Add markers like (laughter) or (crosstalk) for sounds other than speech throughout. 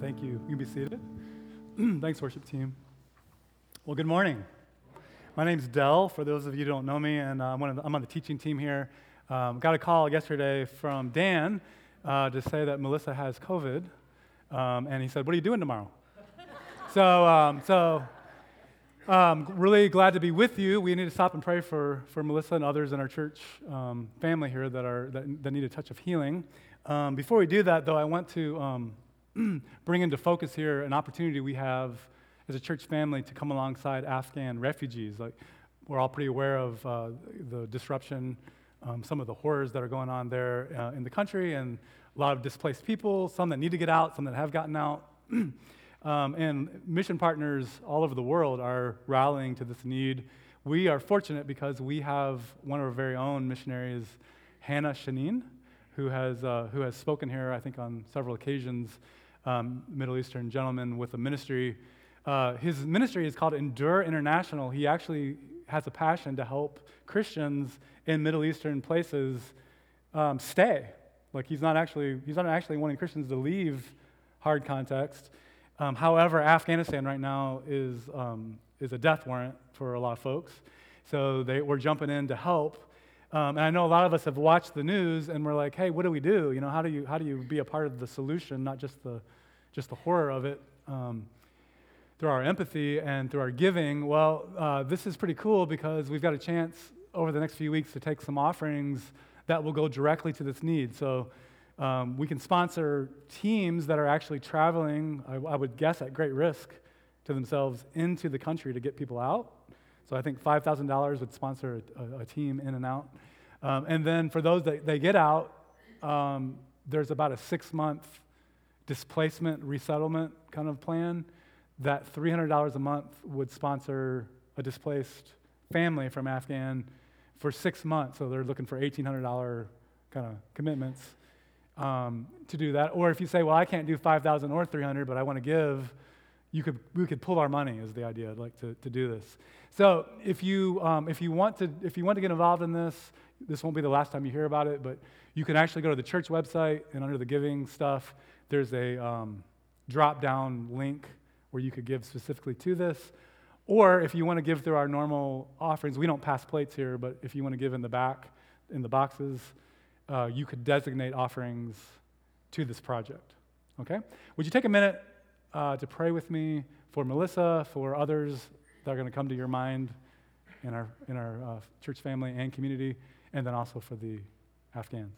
Thank you. You can be seated. (clears throat) Thanks, worship team. Well, good morning. My name's Dell, for those of you who don't know me, and uh, I'm, the, I'm, on the teaching team here. Um, got a call yesterday from Dan uh, to say that Melissa has COVID, um, and he said, What are you doing tomorrow? (laughs) so, um, so um, really glad to be with you. We need to stop and pray for, for Melissa and others in our church um, family here that, are, that, that, need a touch of healing. Um, before we do that, though, I want to um, (clears throat) bring into focus here an opportunity we have as a church family to come alongside Afghan refugees. Like, we're all pretty aware of uh, the disruption, um, some of the horrors that are going on there uh, in the country, and a lot of displaced people, some that need to get out, some that have gotten out. (clears throat) um, and mission partners all over the world are rallying to this need. We are fortunate because we have one of our very own missionaries, Hannah Shanin, who has, uh, who has spoken here, I think, on several occasions um, Middle Eastern gentleman with a ministry. Uh, his ministry is called Endure International. He actually has a passion to help Christians in Middle Eastern places um, stay. Like he's not actually he's not actually wanting Christians to leave hard context. Um, however, Afghanistan right now is um, is a death warrant for a lot of folks, so they, we're jumping in to help. Um, and I know a lot of us have watched the news and we're like, hey, what do we do? You know, how do you, how do you be a part of the solution, not just the, just the horror of it? Um, through our empathy and through our giving, well, uh, this is pretty cool because we've got a chance over the next few weeks to take some offerings that will go directly to this need. So um, we can sponsor teams that are actually traveling, I, I would guess at great risk to themselves, into the country to get people out. So I think $5,000 would sponsor a, a, team in and out. Um, and then for those that they get out, um, there's about a six month displacement resettlement kind of plan that $300 a month would sponsor a displaced family from Afghan for six months. So they're looking for $1,800 kind of commitments um, to do that. Or if you say, well, I can't do 5,000 or 300, but I want to give, you could, we could pull our money is the idea, I'd like to, to do this. So if you, um, if, you want to, if you want to get involved in this, this won't be the last time you hear about it, but you can actually go to the church website and under the giving stuff, there's a um, drop down link where you could give specifically to this. Or if you want to give through our normal offerings, we don't pass plates here, but if you want to give in the back, in the boxes, uh, you could designate offerings to this project. Okay? Would you take a minute uh, to pray with me for Melissa, for others that are going to come to your mind in our, in our uh, church family and community, and then also for the Afghans.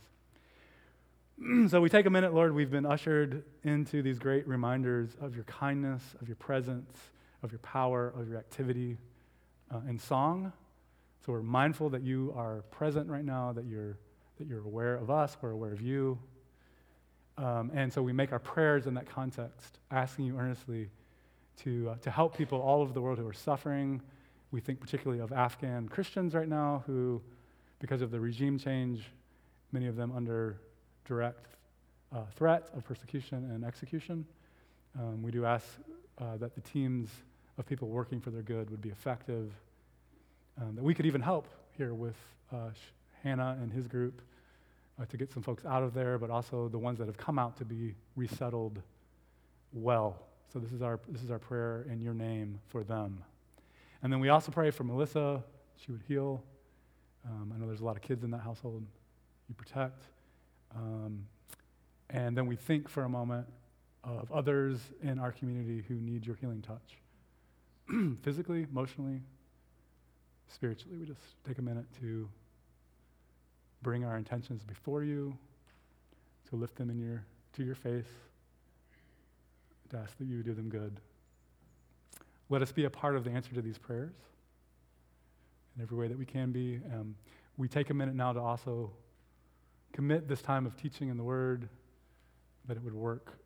(clears throat) so we take a minute, Lord. We've been ushered into these great reminders of your kindness, of your presence, of your power, of your activity uh, in song. So we're mindful that you are present right now, that you're, that you're aware of us, we're aware of you. Um, and so we make our prayers in that context, asking you earnestly to, uh, to help people all over the world who are suffering. We think particularly of Afghan Christians right now who, because of the regime change, many of them under direct uh, threat of persecution and execution. Um, we do ask uh, that the teams of people working for their good would be effective, um, that we could even help here with uh, Hannah and his group uh, to get some folks out of there, but also the ones that have come out to be resettled well. So this is our, this is our prayer in your name for them. And then we also pray for Melissa. She would heal. Um, I know there's a lot of kids in that household. You protect. Um, and then we think for a moment of others in our community who need your healing touch. (clears throat) Physically, emotionally, spiritually. We just take a minute to bring our intentions before you, to lift them in your, to your face, to ask that you do them good. Let us be a part of the answer to these prayers in every way that we can be. Um, we take a minute now to also commit this time of teaching in the Word that it would work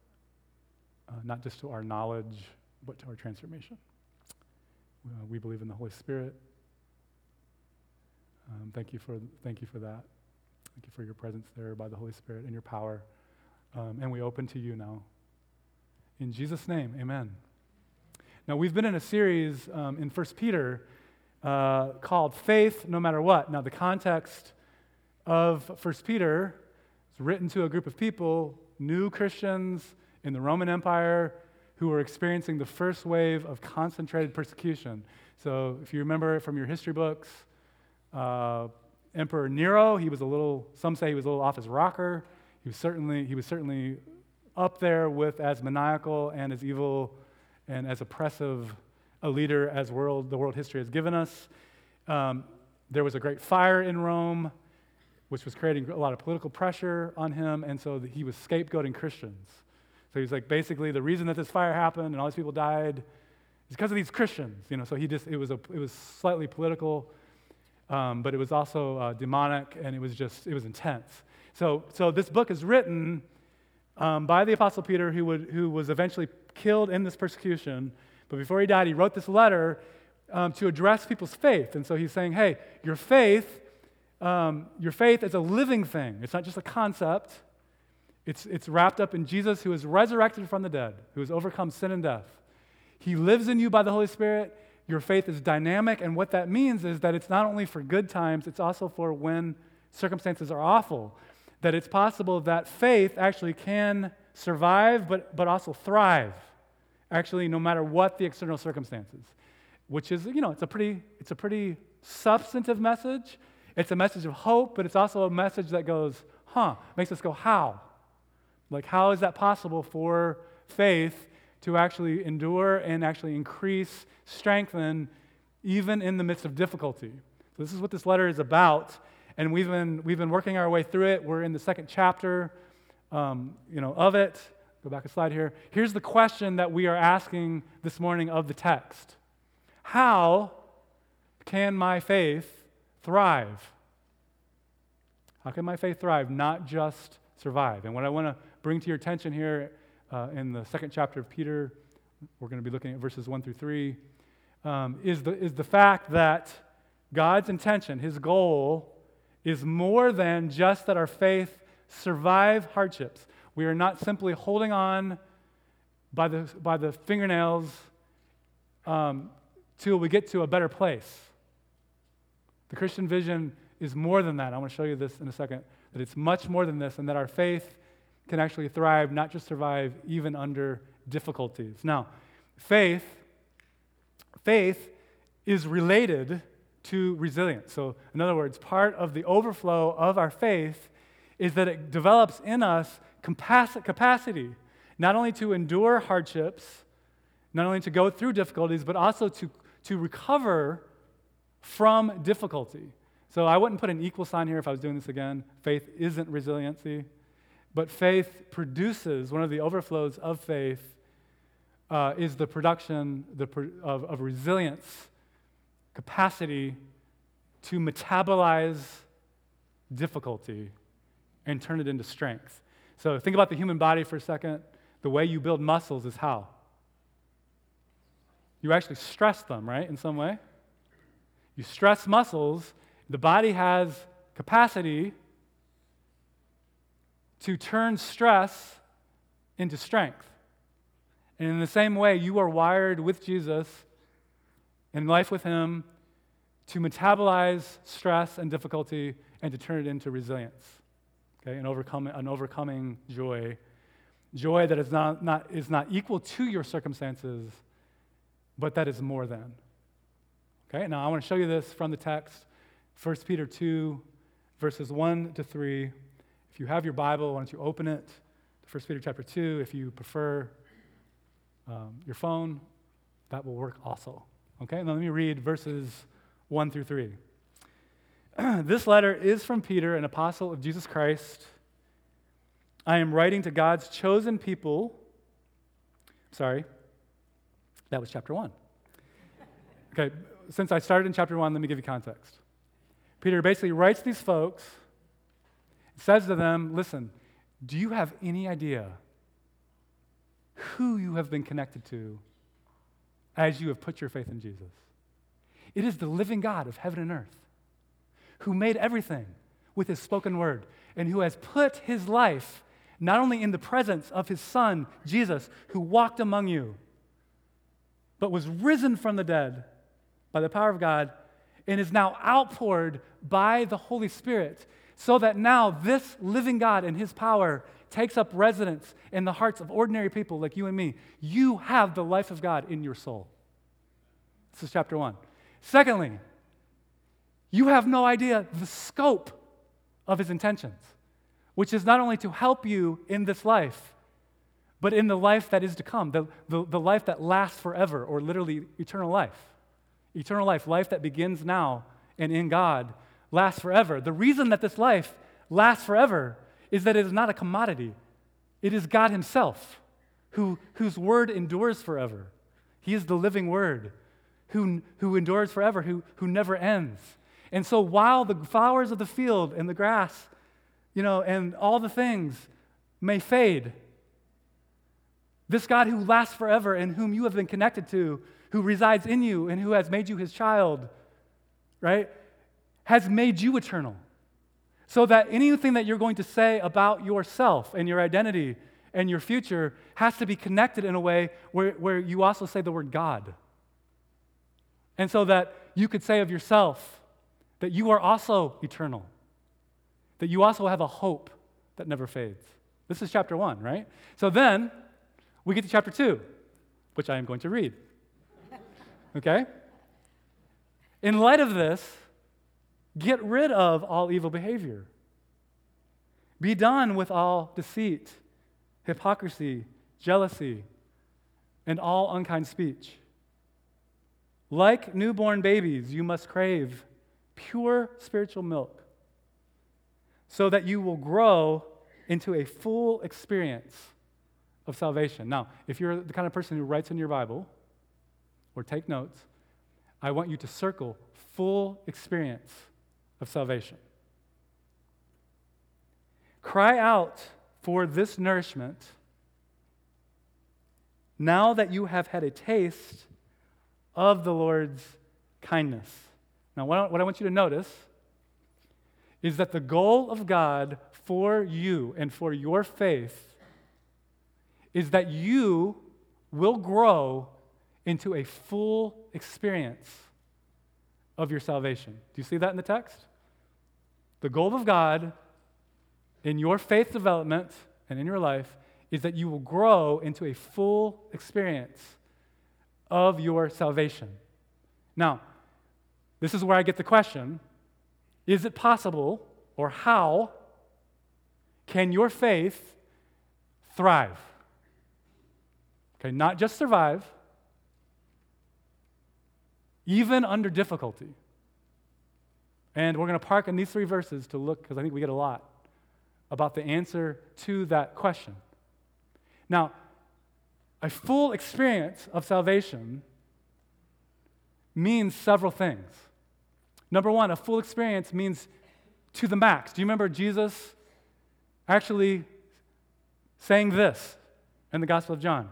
uh, not just to our knowledge, but to our transformation. Uh, we believe in the Holy Spirit. Um, thank you for thank you for that. Thank you for your presence there by the Holy Spirit and your power. Um, and we open to you now. In Jesus' name, Amen. Now we've been in a series um, in 1 Peter uh, called "Faith No Matter What." Now the context of 1 Peter is written to a group of people, new Christians in the Roman Empire who were experiencing the first wave of concentrated persecution. So, if you remember from your history books, uh, Emperor Nero, he was a little, some say he was a little off his rocker. He was certainly, he was certainly up there with as maniacal and as evil and as oppressive a leader as world, the world history has given us. Um, there was a great fire in Rome, which was creating a lot of political pressure on him, and so he was scapegoating Christians. So he's like, basically, the reason that this fire happened and all these people died is because of these Christians. You know, so he just it was a it was slightly political, um, but it was also uh, demonic, and it was just it was intense. So so this book is written um, by the apostle Peter, who would who was eventually killed in this persecution. But before he died, he wrote this letter um, to address people's faith. And so he's saying, hey, your faith, um, your faith is a living thing. It's not just a concept. It's, it's wrapped up in Jesus who is resurrected from the dead, who has overcome sin and death. He lives in you by the Holy Spirit. Your faith is dynamic. And what that means is that it's not only for good times, it's also for when circumstances are awful. That it's possible that faith actually can survive, but, but also thrive, actually, no matter what the external circumstances which is, you know, it's a pretty, it's a pretty substantive message. It's a message of hope, but it's also a message that goes, huh, makes us go, how? Like, how is that possible for faith to actually endure and actually increase, strengthen, even in the midst of difficulty? So, this is what this letter is about. And we've been, we've been working our way through it. We're in the second chapter um, you know, of it. Go back a slide here. Here's the question that we are asking this morning of the text how can my faith thrive? How can my faith thrive, not just survive? And what I want to bring to your attention here uh, in the second chapter of Peter, we're going to be looking at verses 1 through 3, um, is, the, is the fact that God's intention, his goal, is more than just that our faith survive hardships. We are not simply holding on by the, by the fingernails um, till we get to a better place. The Christian vision is more than that. I want to show you this in a second, that it's much more than this, and that our faith can actually thrive, not just survive, even under difficulties. Now, faith, faith is related to resilience. So, in other words, part of the overflow of our faith is that it develops in us capacity not only to endure hardships, not only to go through difficulties, but also to to recover from difficulty. So I wouldn't put an equal sign here if I was doing this again. Faith isn't resiliency, but faith produces, one of the overflows of faith uh, is the production the, of, of resilience, capacity to metabolize difficulty and turn it into strength. So think about the human body for a second. The way you build muscles is how? you actually stress them, right, in some way. You stress muscles, the body has capacity to turn stress into strength. And in the same way, you are wired with Jesus in life with Him to metabolize stress and difficulty and to turn it into resilience, okay, overcome, an overcoming joy. Joy that is not, not, is not equal to your circumstances, but that is more than. Okay, now I want to show you this from the text 1 Peter 2, verses 1 to 3. If you have your Bible, why don't you open it to 1 Peter chapter 2. If you prefer um, your phone, that will work also. Okay, now let me read verses 1 through 3. (clears throat) this letter is from Peter, an apostle of Jesus Christ. I am writing to God's chosen people. Sorry, that was chapter one. Okay, since I started in chapter one, let me give you context. Peter basically writes these folks, says to them, Listen, do you have any idea who you have been connected to as you have put your faith in Jesus? It is the living God of heaven and earth who made everything with his spoken word and who has put his life not only in the presence of his son, Jesus, who walked among you but was risen from the dead by the power of God and is now outpoured by the Holy Spirit, so that now this living God and his power takes up residence in the hearts of ordinary people like you and me, you have the life of God in your soul. This is chapter one. Secondly, you have no idea the scope of his intentions, which is not only to help you in this life, but in the life that is to come, the, the, the life that lasts forever, or literally eternal life. Eternal life, life that begins now and in God, lasts forever. The reason that this life lasts forever is that it is not a commodity, it is God Himself who, whose word endures forever. He is the living word who, who endures forever, who, who never ends. And so while the flowers of the field and the grass, you know, and all the things may fade, this God who lasts forever and whom you have been connected to, who resides in you and who has made you his child, right, has made you eternal. So that anything that you're going to say about yourself and your identity and your future has to be connected in a way where, where you also say the word God. And so that you could say of yourself that you are also eternal, that you also have a hope that never fades. This is chapter one, right? So then we get to chapter two, which I am going to read. Okay? In light of this, get rid of all evil behavior. Be done with all deceit, hypocrisy, jealousy, and all unkind speech. Like newborn babies, you must crave pure spiritual milk so that you will grow into a full experience of salvation. Now, if you're the kind of person who writes in your Bible or take notes, I want you to circle full experience of salvation. Cry out for this nourishment now that you have had a taste of the Lord's kindness. Now, what I want you to notice is that the goal of God for you and for your faith is that you will grow into a full experience of your salvation. Do you see that in the text? The goal of God in your faith development and in your life is that you will grow into a full experience of your salvation. Now, this is where I get the question Is it possible, or how can your faith thrive? Okay, not just survive, even under difficulty. And we're going to park in these three verses to look, because I think we get a lot, about the answer to that question. Now, a full experience of salvation means several things. Number one, a full experience means to the max. Do you remember Jesus actually saying this in the Gospel of John?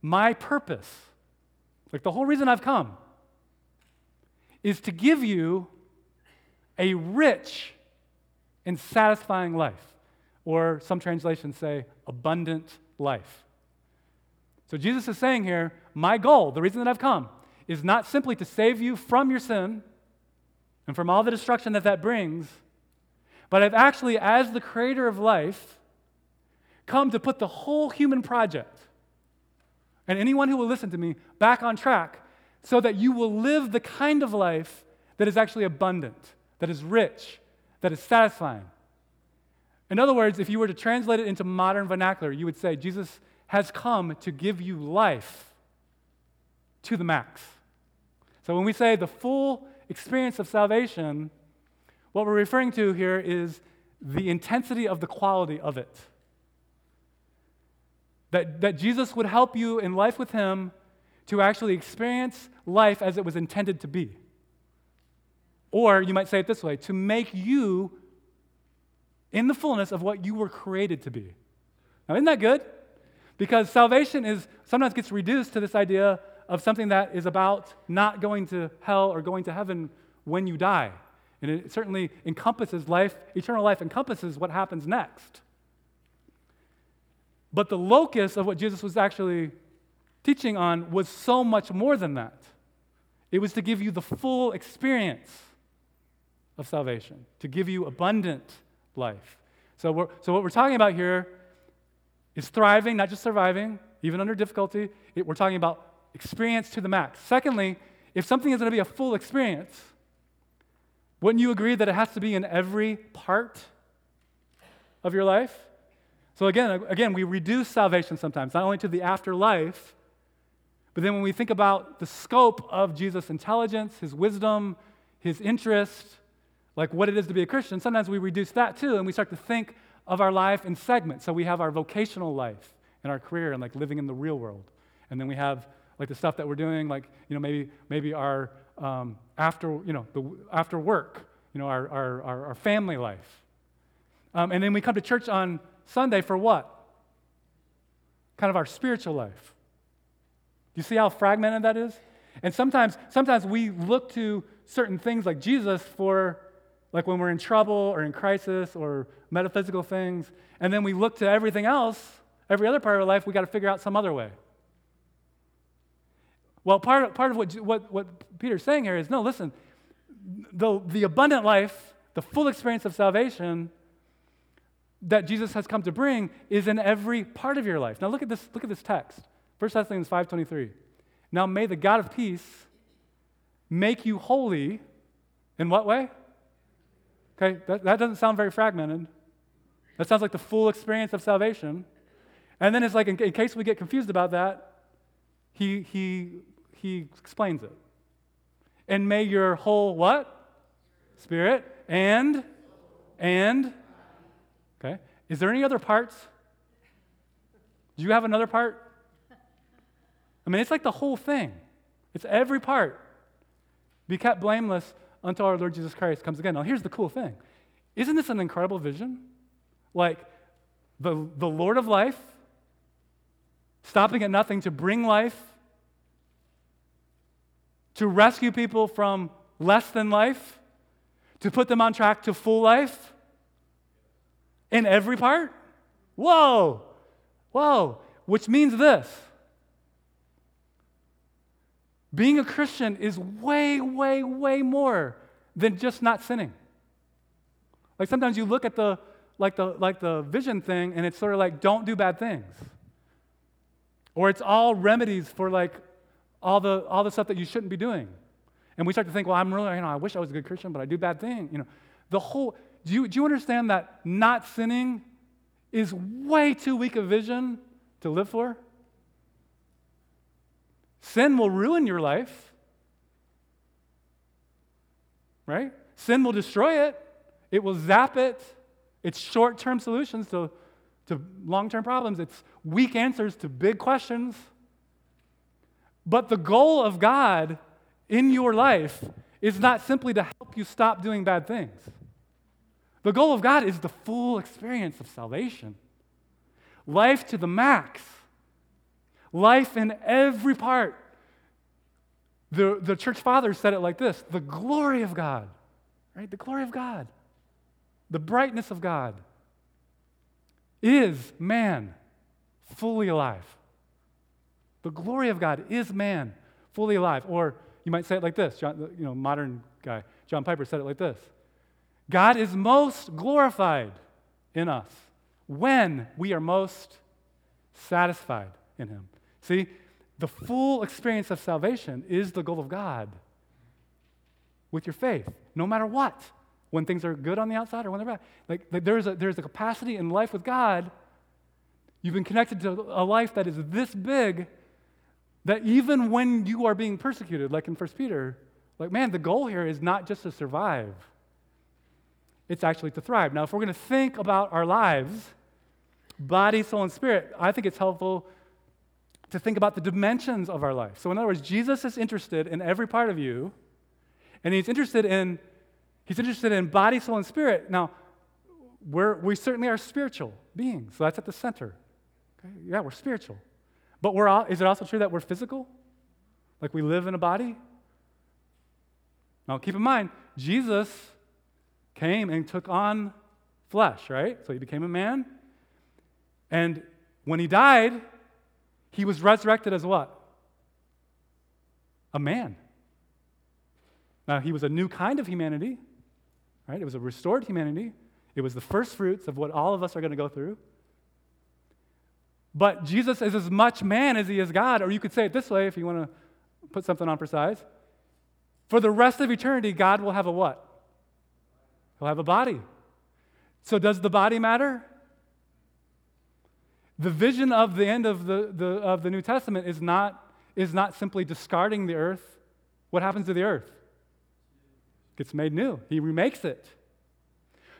My purpose, like the whole reason I've come, is to give you a rich and satisfying life. Or some translations say abundant life. So Jesus is saying here, my goal, the reason that I've come, is not simply to save you from your sin and from all the destruction that that brings, but I've actually, as the creator of life, come to put the whole human project and anyone who will listen to me back on track so that you will live the kind of life that is actually abundant, that is rich, that is satisfying. In other words, if you were to translate it into modern vernacular, you would say Jesus has come to give you life to the max. So when we say the full experience of salvation, what we're referring to here is the intensity of the quality of it. That, that Jesus would help you in life with Him to actually experience life as it was intended to be. Or you might say it this way to make you in the fullness of what you were created to be. Now, isn't that good? Because salvation is sometimes gets reduced to this idea of something that is about not going to hell or going to heaven when you die. And it certainly encompasses life, eternal life encompasses what happens next. But the locus of what Jesus was actually teaching on was so much more than that. It was to give you the full experience of salvation, to give you abundant life. So, so what we're talking about here is thriving, not just surviving, even under difficulty. It, we're talking about experience to the max. Secondly, if something is going to be a full experience, wouldn't you agree that it has to be in every part of your life? So again, again, we reduce salvation sometimes, not only to the afterlife, but then when we think about the scope of Jesus' intelligence, his wisdom, his interest, like what it is to be a Christian, sometimes we reduce that too, and we start to think of our life in segments. So we have our vocational life and our career and like living in the real world. And then we have like the stuff that we're doing, like, you know, maybe, maybe our um, after, you know, the, after work, you know, our, our, our, our family life. Um, and then we come to church on Sunday for what? Kind of our spiritual life. Do you see how fragmented that is? And sometimes, sometimes we look to certain things like Jesus for, like when we're in trouble or in crisis or metaphysical things, and then we look to everything else, every other part of our life, we got to figure out some other way. Well, part of, part of what, what, what Peter's saying here is no, listen, the, the abundant life, the full experience of salvation that Jesus has come to bring is in every part of your life. Now look at this, look at this text. 1 Thessalonians 5.23. Now may the God of peace make you holy in what way? Okay, that, that doesn't sound very fragmented. That sounds like the full experience of salvation. And then it's like, in, in case we get confused about that, he, he, he explains it. And may your whole what? Spirit and, and, okay. Is there any other parts? Do you have another part? I mean, it's like the whole thing. It's every part. Be kept blameless until our Lord Jesus Christ comes again. Now, here's the cool thing. Isn't this an incredible vision? Like, the, the Lord of life, stopping at nothing to bring life, to rescue people from less than life, to put them on track to full life in every part? Whoa, whoa, which means this being a Christian is way, way, way more than just not sinning. Like sometimes you look at the like the like the vision thing and it's sort of like don't do bad things. Or it's all remedies for like all the all the stuff that you shouldn't be doing. And we start to think, well, I'm really, you know, I wish I was a good Christian, but I do bad things. You know, the whole do you do you understand that not sinning is way too weak a vision to live for? Sin will ruin your life, right? Sin will destroy it, it will zap it. It's short term solutions to, to long term problems, it's weak answers to big questions. But the goal of God in your life is not simply to help you stop doing bad things. The goal of God is the full experience of salvation, life to the max life in every part. The, the church fathers said it like this the glory of God, right? The glory of God, the brightness of God is man fully alive. The glory of God is man fully alive. Or you might say it like this, John, you know, modern guy, John Piper said it like this God is most glorified in us when we are most satisfied in Him. See, the full experience of salvation is the goal of God with your faith, no matter what. When things are good on the outside or when they're bad. Like, like there's, a, there's a capacity in life with God. You've been connected to a life that is this big that even when you are being persecuted, like in 1 Peter, like, man, the goal here is not just to survive, it's actually to thrive. Now, if we're going to think about our lives, body, soul, and spirit, I think it's helpful to think about the dimensions of our life. So, in other words, Jesus is interested in every part of you, and he's interested in he's interested in body, soul, and spirit. Now, we're, we certainly are spiritual beings, so that's at the center. Okay? Yeah, we're spiritual, but we're is it also true that we're physical? Like we live in a body? Now, keep in mind, Jesus came and took on flesh, right? So he became a man. And when he died, he was resurrected as what? A man. Now, he was a new kind of humanity, right? It was a restored humanity. It was the first fruits of what all of us are going to go through. But Jesus is as much man as he is God, or you could say it this way if you want to put something on for size. For the rest of eternity, God will have a what? He'll have a body. So, does the body matter? The vision of the end of the, the, of the New Testament is not, is not simply discarding the earth. What happens to the earth? It gets made new. He remakes it.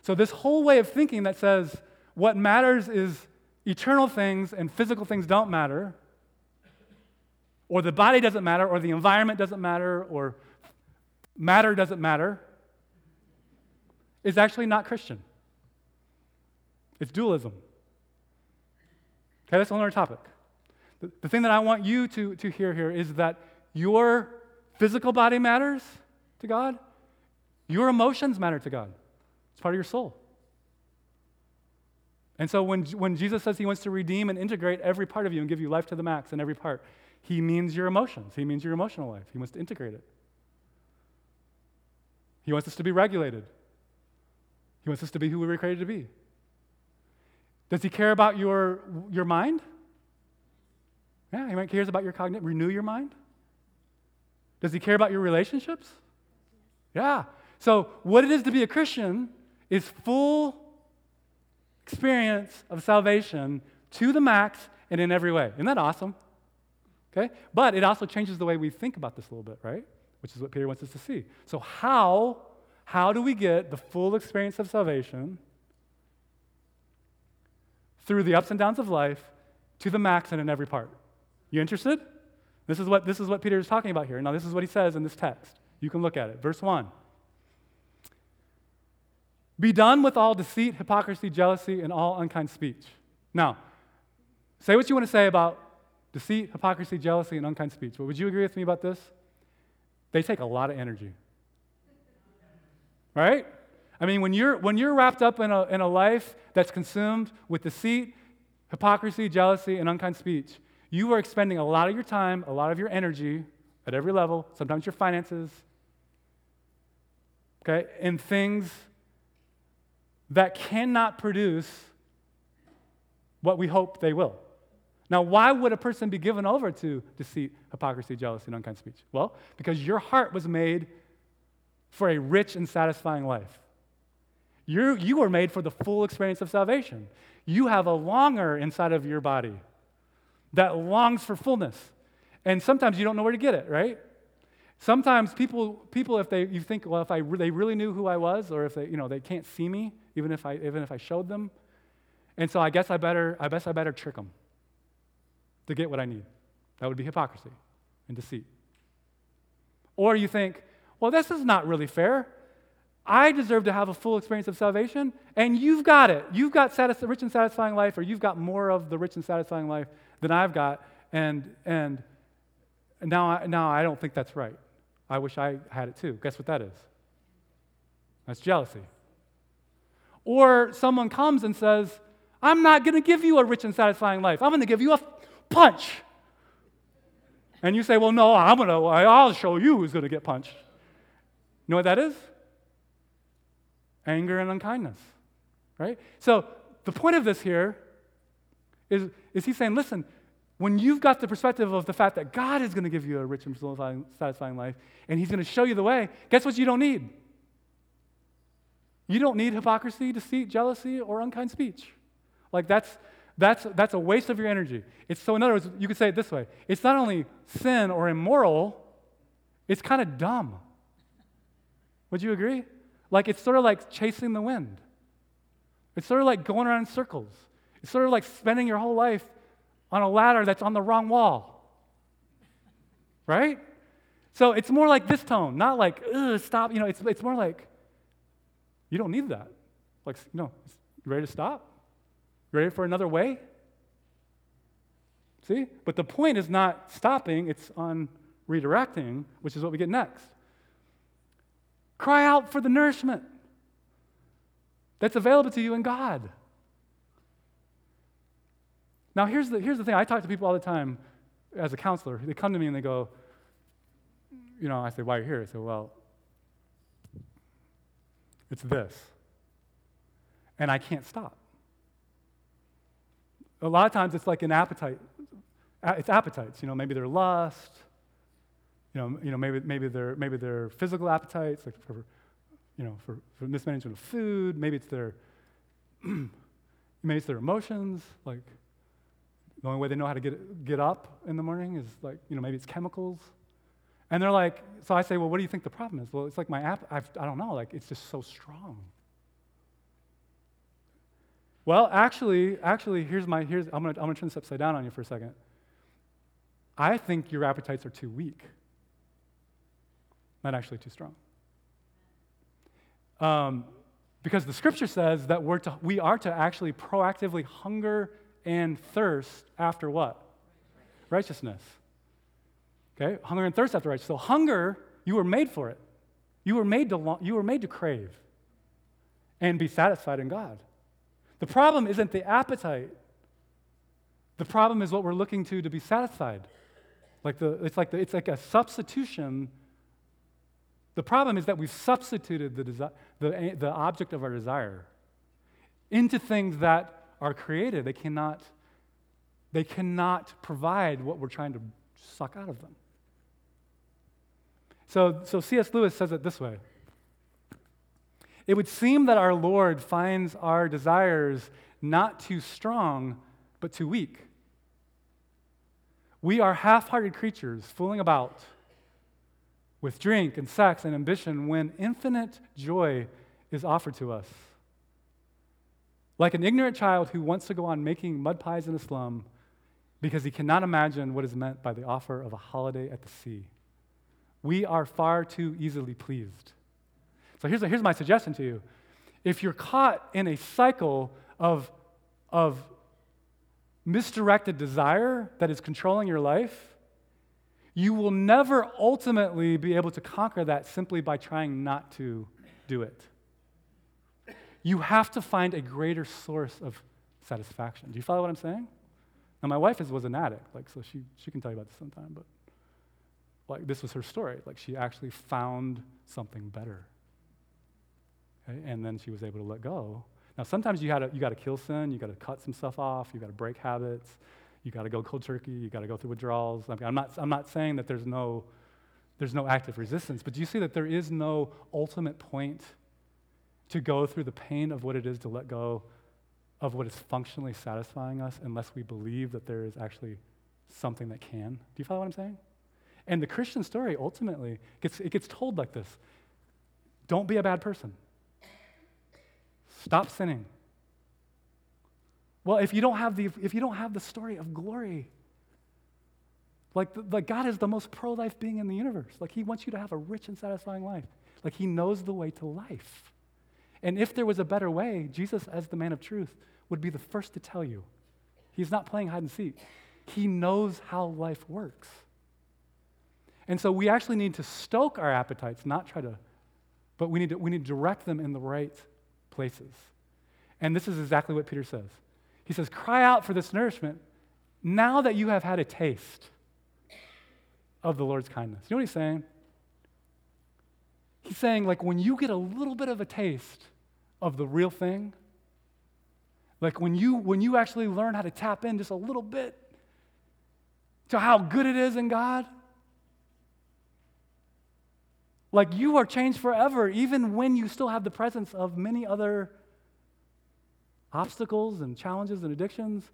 So, this whole way of thinking that says what matters is eternal things and physical things don't matter, or the body doesn't matter, or the environment doesn't matter, or matter doesn't matter, is actually not Christian. It's dualism. Okay, that's another topic. The, the thing that I want you to, to hear here is that your physical body matters to God, your emotions matter to God. It's part of your soul. And so when, when Jesus says he wants to redeem and integrate every part of you and give you life to the max in every part, he means your emotions. He means your emotional life. He wants to integrate it. He wants us to be regulated. He wants us to be who we were created to be. Does he care about your, your mind? Yeah, he cares about your cognitive, renew your mind. Does he care about your relationships? Yeah. So, what it is to be a Christian is full experience of salvation to the max and in every way. Isn't that awesome? Okay? But it also changes the way we think about this a little bit, right? Which is what Peter wants us to see. So, how, how do we get the full experience of salvation through the ups and downs of life to the max and in every part? You interested? This is what, this is what Peter is talking about here. Now, this is what he says in this text. You can look at it. Verse 1. Be done with all deceit, hypocrisy, jealousy, and all unkind speech. Now, say what you want to say about deceit, hypocrisy, jealousy, and unkind speech. But would you agree with me about this? They take a lot of energy. Right? I mean, when you're, when you're wrapped up in a, in a life that's consumed with deceit, hypocrisy, jealousy, and unkind speech, you are expending a lot of your time, a lot of your energy at every level, sometimes your finances, okay, in things that cannot produce what we hope they will. Now, why would a person be given over to deceit, hypocrisy, jealousy, and unkind speech? Well, because your heart was made for a rich and satisfying life. You're, you were made for the full experience of salvation. You have a longer inside of your body that longs for fullness. And sometimes you don't know where to get it, right? Sometimes people, people if they, you think, well, if I, they really knew who I was, or if they, you know, they can't see me, even if I, even if I showed them. And so I guess I better, I guess I better trick them to get what I need. That would be hypocrisy and deceit. Or you think, well, this is not really fair. I deserve to have a full experience of salvation, and you've got it. You've got satis- rich and satisfying life, or you've got more of the rich and satisfying life than I've got, and, and now, I, now I don't think that's right. I wish I had it too. Guess what that is? That's jealousy. Or someone comes and says, I'm not going to give you a rich and satisfying life. I'm going to give you a punch. And you say, Well, no, I'm going to, I'll show you who's going to get punched. You know what that is? Anger and unkindness, right? So the point of this here is, is he's saying, listen, when you've got the perspective of the fact that God is going to give you a rich and satisfying life, and he's going to show you the way, guess what you don't need? You don't need hypocrisy, deceit, jealousy, or unkind speech. Like that's that's that's a waste of your energy. It's so in other words, you could say it this way. It's not only sin or immoral, it's kind of dumb. Would you agree? Like it's sort of like chasing the wind. It's sort of like going around in circles. It's sort of like spending your whole life on a ladder that's on the wrong wall. Right? So it's more like this tone, not like, stop. You know, it's, it's more like, you don't need that. Like, you know, you ready to stop? ready for another way? See? But the point is not stopping, it's on redirecting, which is what we get next. Cry out for the nourishment that's available to you in God. Now, here's the, here's the thing I talk to people all the time as a counselor. They come to me and they go, you know, I say, why are you here? I say, well, it's this. and I can't stop. A lot of times it's like an appetite. It's appetites, you know, maybe they're lust, you know, you know maybe, maybe, they're, maybe they're physical appetites, like for, you know, for, for mismanagement of food, maybe it's their, (clears throat) maybe it's their emotions, like the only way they know how to get, get up in the morning is like, you know, maybe it's chemicals. And they're like, so I say, well, what do you think the problem is? Well, it's like my app, I've, I do not know, like it's just so strong. Well, actually, actually, here's my, here's, I'm gonna, I'm gonna turn this upside down on you for a second. I think your appetites are too weak, not actually too strong. Um, because the scripture says that we're to, we are to actually proactively hunger and thirst after what? Righteousness. Okay? Hunger and thirst after righteousness. So, hunger, you were made for it. You were made to, you were made to crave and be satisfied in God. The problem isn't the appetite. The problem is what we're looking to to be satisfied. Like the, it's, like the, it's like a substitution. The problem is that we've substituted the, desi- the, the object of our desire into things that are created. They cannot, they cannot provide what we're trying to suck out of them. So, so C.S. Lewis says it this way it would seem that our Lord finds our desires not too strong, but too weak. We are half hearted creatures fooling about with drink and sex and ambition when infinite joy is offered to us. Like an ignorant child who wants to go on making mud pies in a slum because he cannot imagine what is meant by the offer of a holiday at the sea. We are far too easily pleased. So here's, a, here's my suggestion to you. If you're caught in a cycle of, of misdirected desire that is controlling your life, you will never ultimately be able to conquer that simply by trying not to do it. You have to find a greater source of satisfaction. Do you follow what I'm saying? Now, my wife is, was an addict, like, so she, she can tell you about this sometime, but like, this was her story. Like, she actually found something better. Okay? And then she was able to let go. Now, sometimes you, gotta, you got to kill sin, you got to cut some stuff off, you got to break habits, you got to go cold turkey, you got to go through withdrawals. I mean, I'm, not, I'm not saying that there's no, there's no active resistance, but do you see that there is no ultimate point to go through the pain of what it is to let go of what is functionally satisfying us unless we believe that there is actually something that can? Do you follow what I'm saying? And the Christian story ultimately gets, it gets told like this don't be a bad person. Stop sinning. Well, if you don't have the, if you don't have the story of glory, like, like God is the most pro life being in the universe. Like, He wants you to have a rich and satisfying life. Like, He knows the way to life. And if there was a better way, Jesus, as the man of truth, would be the first to tell you. He's not playing hide and seek, He knows how life works. And so we actually need to stoke our appetites, not try to, but we need to, we need to direct them in the right places. And this is exactly what Peter says. He says, Cry out for this nourishment now that you have had a taste of the Lord's kindness. You know what he's saying? Saying, like, when you get a little bit of a taste of the real thing, like when you when you actually learn how to tap in just a little bit to how good it is in God, like you are changed forever, even when you still have the presence of many other obstacles and challenges and addictions,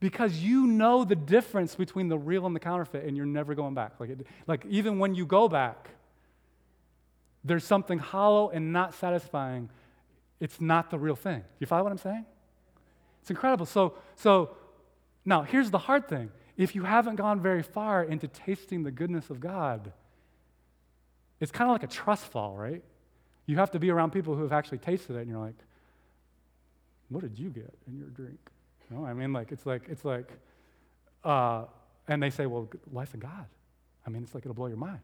because you know the difference between the real and the counterfeit, and you're never going back. Like, it, like even when you go back, there's something hollow and not satisfying. It's not the real thing. Do you follow what I'm saying? It's incredible. So, so now here's the hard thing. If you haven't gone very far into tasting the goodness of God, it's kind of like a trust fall, right? You have to be around people who have actually tasted it, and you're like, what did you get in your drink? You know, I mean, like, it's like, it's like, uh, and they say, well, life in God. I mean, it's like it'll blow your mind.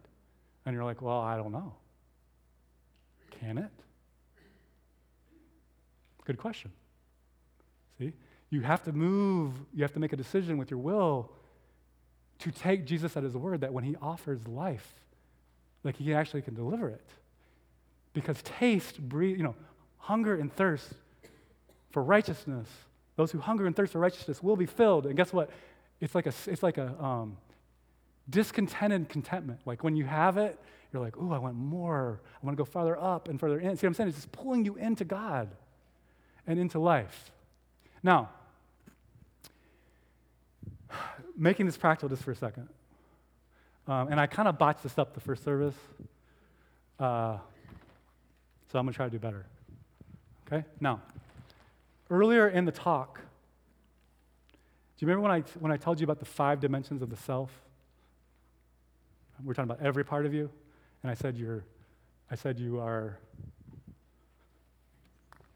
And you're like, well, I don't know. Can it? Good question. See? You have to move, you have to make a decision with your will to take Jesus at his word that when he offers life, like he actually can deliver it. Because taste, breathe, you know, hunger and thirst for righteousness. Those who hunger and thirst for righteousness will be filled. And guess what? It's like a, it's like a um, discontented contentment. Like when you have it, you're like, ooh, I want more. I want to go farther up and further in. See what I'm saying? It's just pulling you into God and into life. Now, (sighs) making this practical just for a second. Um, and I kind of botched this up the first service. Uh, so I'm going to try to do better. Okay? Now, earlier in the talk, do you remember when I, when I told you about the five dimensions of the self? We're talking about every part of you. And I said you're, I said you are,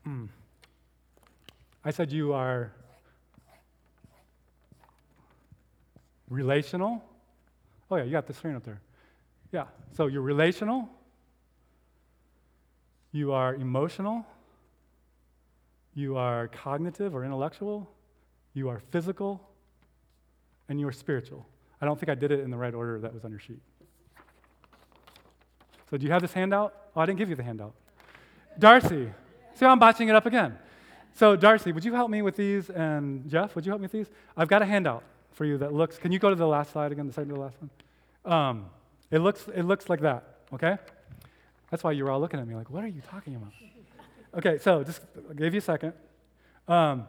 mm, I said you are relational. Oh yeah, you got the screen up there. Yeah, so you're relational. You are emotional. You are cognitive or intellectual. You are physical. And you are spiritual. I don't think I did it in the right order that was on your sheet. So, do you have this handout? Oh, I didn't give you the handout. Darcy, see I'm botching it up again. So, Darcy, would you help me with these? And Jeff, would you help me with these? I've got a handout for you that looks. Can you go to the last slide again, the second to the last one? Um, it looks. It looks like that. Okay. That's why you were all looking at me like, "What are you talking about?" Okay, so just I'll give you a second. Um,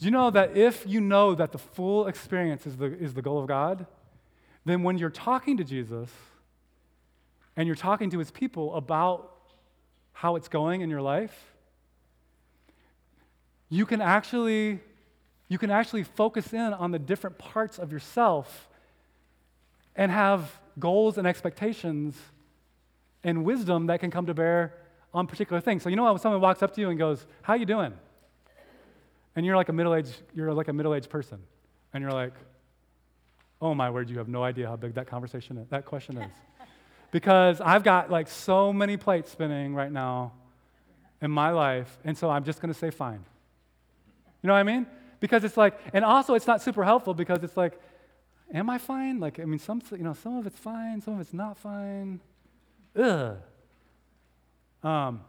do you know that if you know that the full experience is the, is the goal of God, then when you're talking to Jesus and you're talking to his people about how it's going in your life, you can actually you can actually focus in on the different parts of yourself and have goals and expectations and wisdom that can come to bear on particular things. So you know when someone walks up to you and goes, "How you doing?" and you're like a middle-aged you're like a middle-aged person, and you're like, "Oh my word, you have no idea how big that conversation is, that question is." (laughs) because I've got like so many plates spinning right now in my life, and so I'm just going to say fine. You know what I mean? Because it's like, and also it's not super helpful because it's like, am I fine? Like, I mean, some, you know, some of it's fine, some of it's not fine. Ugh. Um,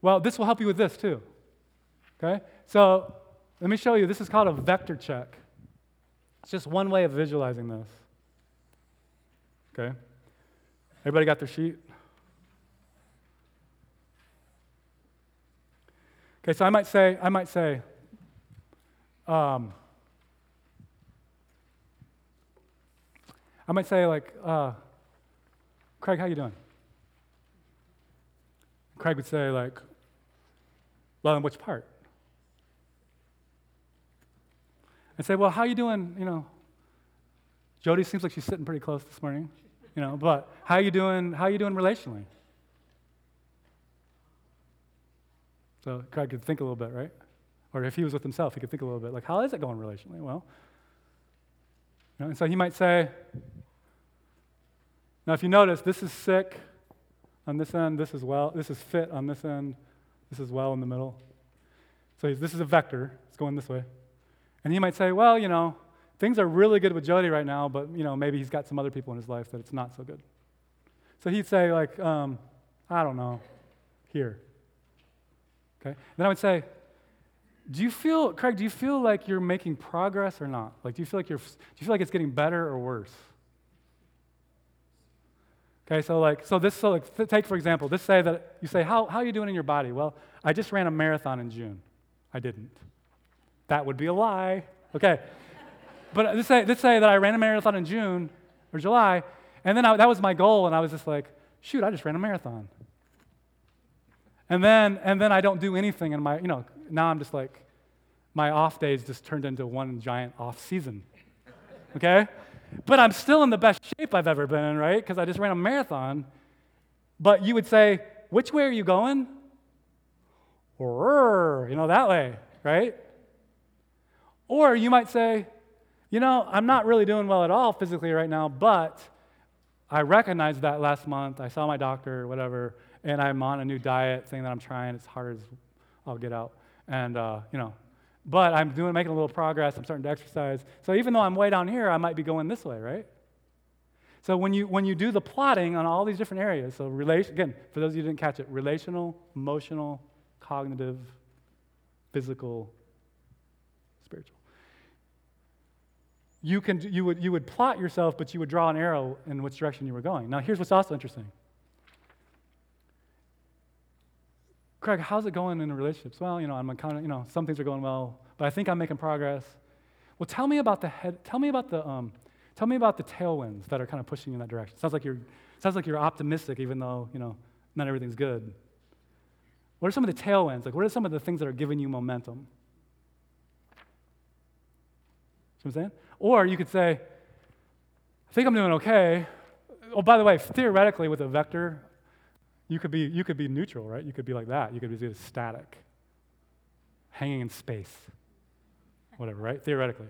well, this will help you with this too. Okay? So let me show you. This is called a vector check. It's just one way of visualizing this. Okay? Everybody got their sheet? Okay, so I might say, I might say, um, I might say like, uh, Craig, how you doing? Craig would say like, well, in which part? And say, well, how you doing? You know, Jody seems like she's sitting pretty close this morning. You know, but how you doing? How you doing relationally? So Craig could think a little bit, right? Or if he was with himself, he could think a little bit, like, how is it going relationally? Well, you know, and so he might say, now if you notice, this is sick on this end, this is well, this is fit on this end, this is well in the middle. So this is a vector, it's going this way. And he might say, well, you know, things are really good with Jody right now, but, you know, maybe he's got some other people in his life that it's not so good. So he'd say, like, um, I don't know, here. Okay? Then I would say, do you feel, Craig, do you feel like you're making progress or not? Like, do you feel like you're, do you feel like it's getting better or worse? Okay, so like, so this, so like, take for example, this say that you say, how, how are you doing in your body? Well, I just ran a marathon in June. I didn't. That would be a lie. Okay. But let's say, let's say that I ran a marathon in June or July, and then I, that was my goal, and I was just like, shoot, I just ran a marathon. And then, and then I don't do anything, and my, you know, now I'm just like, my off days just turned into one giant off season. Okay? But I'm still in the best shape I've ever been in, right? Because I just ran a marathon. But you would say, which way are you going? Or, you know, that way, right? Or you might say, you know, I'm not really doing well at all physically right now, but I recognized that last month. I saw my doctor or whatever, and I'm on a new diet thing that I'm trying. It's hard as I'll get out. And, uh, you know, but I'm doing, making a little progress. I'm starting to exercise. So even though I'm way down here, I might be going this way, right? So when you, when you do the plotting on all these different areas, so relation, again, for those of you who didn't catch it, relational, emotional, cognitive, physical, spiritual. You, can, you, would, you would plot yourself, but you would draw an arrow in which direction you were going. Now, here's what's also interesting. Craig, how's it going in the relationships? Well, you know, I'm kind of, you know, some things are going well, but I think I'm making progress. Well, tell me about the head, tell me about the, um, tell me about the tailwinds that are kind of pushing you in that direction. Sounds like you're, sounds like you're optimistic, even though, you know, not everything's good. What are some of the tailwinds? Like, what are some of the things that are giving you momentum? What I'm saying? Or you could say, I think I'm doing okay. Oh, by the way, theoretically, with a vector, you could be, you could be neutral, right? You could be like that. You could be static, hanging in space, whatever, right? Theoretically.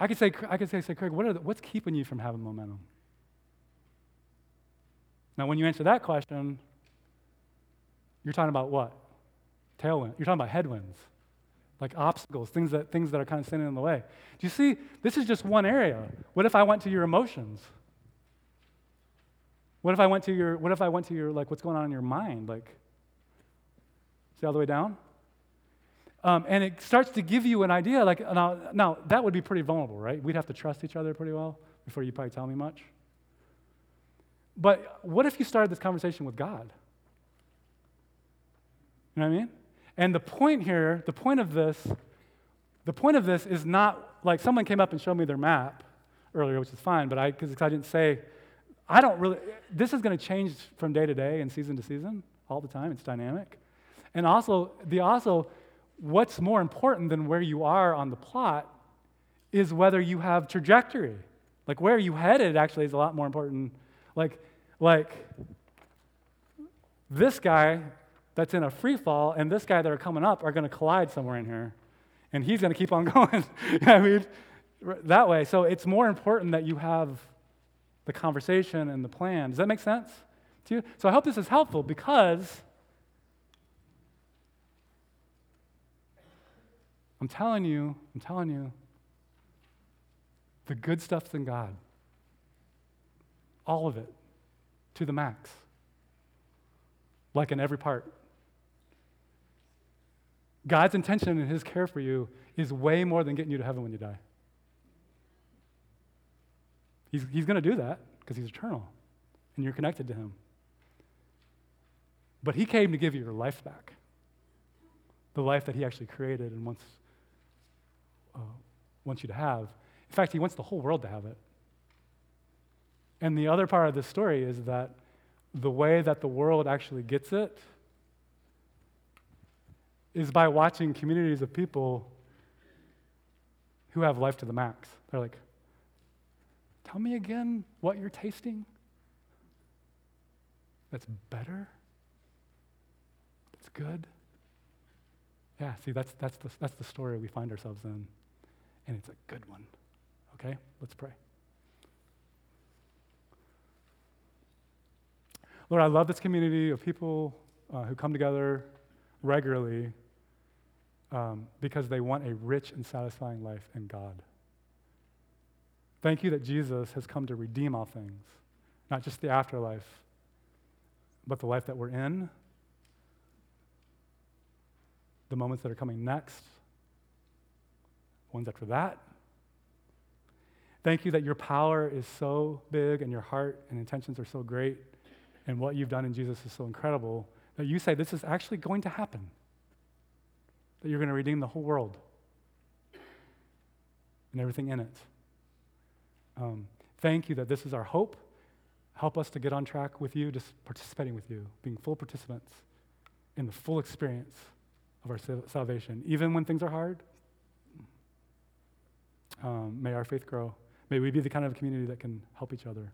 I could say, I could say, say Craig, what are the, what's keeping you from having momentum? Now, when you answer that question, you're talking about what? Tailwind. You're talking about headwinds, like obstacles, things that, things that are kind of standing in the way. Do you see? This is just one area. What if I went to your emotions? What if I went to your, what if I went to your, like, what's going on in your mind? Like, see all the way down? Um, and it starts to give you an idea. Like, now, now, that would be pretty vulnerable, right? We'd have to trust each other pretty well before you probably tell me much. But what if you started this conversation with God? You know what I mean? And the point here, the point of this, the point of this is not like someone came up and showed me their map earlier, which is fine, but I, because I didn't say, I don't really, this is going to change from day to day and season to season all the time. It's dynamic. And also, the also, what's more important than where you are on the plot is whether you have trajectory. Like where you headed actually is a lot more important. Like, like this guy that's in a free fall and this guy that are coming up are going to collide somewhere in here. And he's going to keep on (laughs) going. I mean, that way. So it's more important that you have the conversation and the plan. Does that make sense to you? So I hope this is helpful because I'm telling you, I'm telling you, the good stuff's in God. All of it, to the max, like in every part. God's intention and His care for you is way more than getting you to heaven when you die. He's, he's going to do that because He's eternal and you're connected to Him. But He came to give you your life back the life that He actually created and wants, uh, wants you to have. In fact, He wants the whole world to have it. And the other part of this story is that the way that the world actually gets it is by watching communities of people who have life to the max. They're like, tell me again what you're tasting that's better, that's good. Yeah, see, that's, that's, the, that's the story we find ourselves in, and it's a good one. Okay, let's pray. Lord, I love this community of people uh, who come together regularly um, because they want a rich and satisfying life in God. Thank you that Jesus has come to redeem all things, not just the afterlife, but the life that we're in, the moments that are coming next, ones after that. Thank you that your power is so big and your heart and intentions are so great and what you've done in Jesus is so incredible that you say this is actually going to happen that you're going to redeem the whole world and everything in it. Um, thank you that this is our hope. Help us to get on track with you, just participating with you, being full participants in the full experience of our salvation, even when things are hard. Um, may our faith grow. May we be the kind of community that can help each other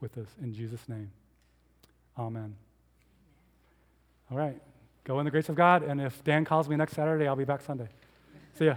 with this. In Jesus' name, amen. All right. Go in the grace of God, and if Dan calls me next Saturday, I'll be back Sunday. See ya.